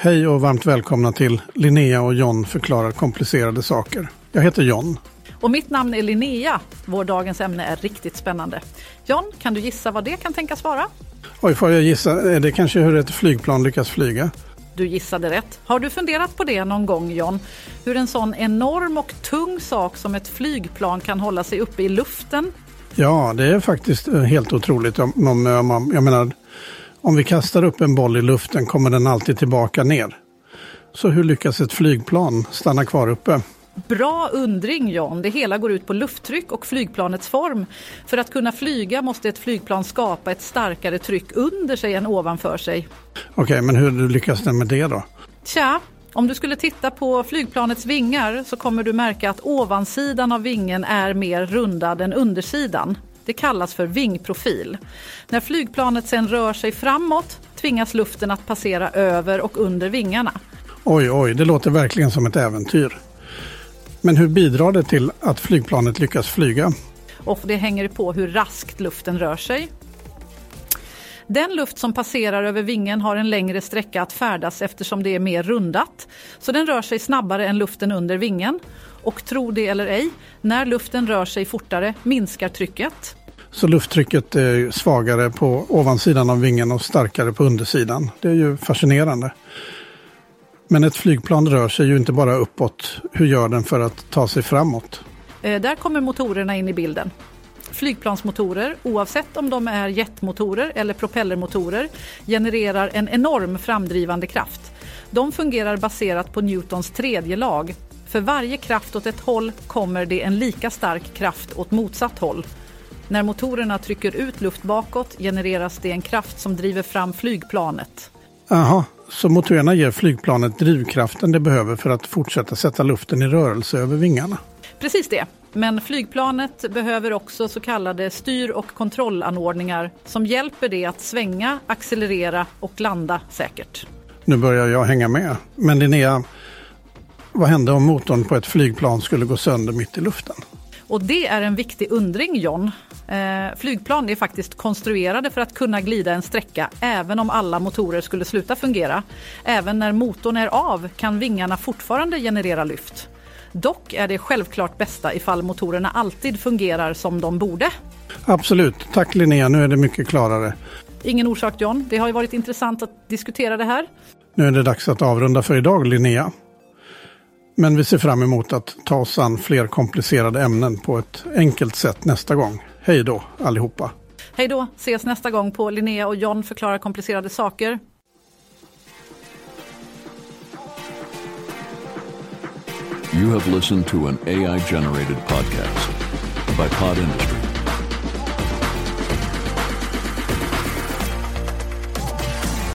Hej och varmt välkomna till Linnea och John förklarar komplicerade saker. Jag heter John. Och mitt namn är Linnea. Vår dagens ämne är riktigt spännande. John, kan du gissa vad det kan tänkas vara? Oj, får jag gissa? Är det kanske hur ett flygplan lyckas flyga? Du gissade rätt. Har du funderat på det någon gång John? Hur en sån enorm och tung sak som ett flygplan kan hålla sig uppe i luften? Ja, det är faktiskt eh, helt otroligt. Jag menar, om vi kastar upp en boll i luften kommer den alltid tillbaka ner. Så hur lyckas ett flygplan stanna kvar uppe? Bra undring John. Det hela går ut på lufttryck och flygplanets form. För att kunna flyga måste ett flygplan skapa ett starkare tryck under sig än ovanför sig. Okej, okay, men hur lyckas den med det då? Tja, om du skulle titta på flygplanets vingar så kommer du märka att ovansidan av vingen är mer rundad än undersidan. Det kallas för vingprofil. När flygplanet sen rör sig framåt tvingas luften att passera över och under vingarna. Oj, oj, det låter verkligen som ett äventyr. Men hur bidrar det till att flygplanet lyckas flyga? Och det hänger på hur raskt luften rör sig. Den luft som passerar över vingen har en längre sträcka att färdas eftersom det är mer rundat. Så den rör sig snabbare än luften under vingen. Och tro det eller ej, när luften rör sig fortare minskar trycket. Så lufttrycket är svagare på ovansidan av vingen och starkare på undersidan. Det är ju fascinerande. Men ett flygplan rör sig ju inte bara uppåt. Hur gör den för att ta sig framåt? Eh, där kommer motorerna in i bilden. Flygplansmotorer, oavsett om de är jetmotorer eller propellermotorer, genererar en enorm framdrivande kraft. De fungerar baserat på Newtons tredje lag. För varje kraft åt ett håll kommer det en lika stark kraft åt motsatt håll. När motorerna trycker ut luft bakåt genereras det en kraft som driver fram flygplanet. Aha, så motorerna ger flygplanet drivkraften det behöver för att fortsätta sätta luften i rörelse över vingarna? Precis det. Men flygplanet behöver också så kallade styr och kontrollanordningar som hjälper det att svänga, accelerera och landa säkert. Nu börjar jag hänga med. Men Linnea, vad händer om motorn på ett flygplan skulle gå sönder mitt i luften? Och det är en viktig undring John. Eh, flygplan är faktiskt konstruerade för att kunna glida en sträcka även om alla motorer skulle sluta fungera. Även när motorn är av kan vingarna fortfarande generera lyft. Dock är det självklart bästa ifall motorerna alltid fungerar som de borde. Absolut. Tack Linnea, nu är det mycket klarare. Ingen orsak John. Det har ju varit intressant att diskutera det här. Nu är det dags att avrunda för idag Linnea. Men vi ser fram emot att ta oss an fler komplicerade ämnen på ett enkelt sätt nästa gång. Hej då allihopa! Hej då! Ses nästa gång på Linnea och John förklarar komplicerade saker. You have listened to an AI generated podcast by Pod Industries.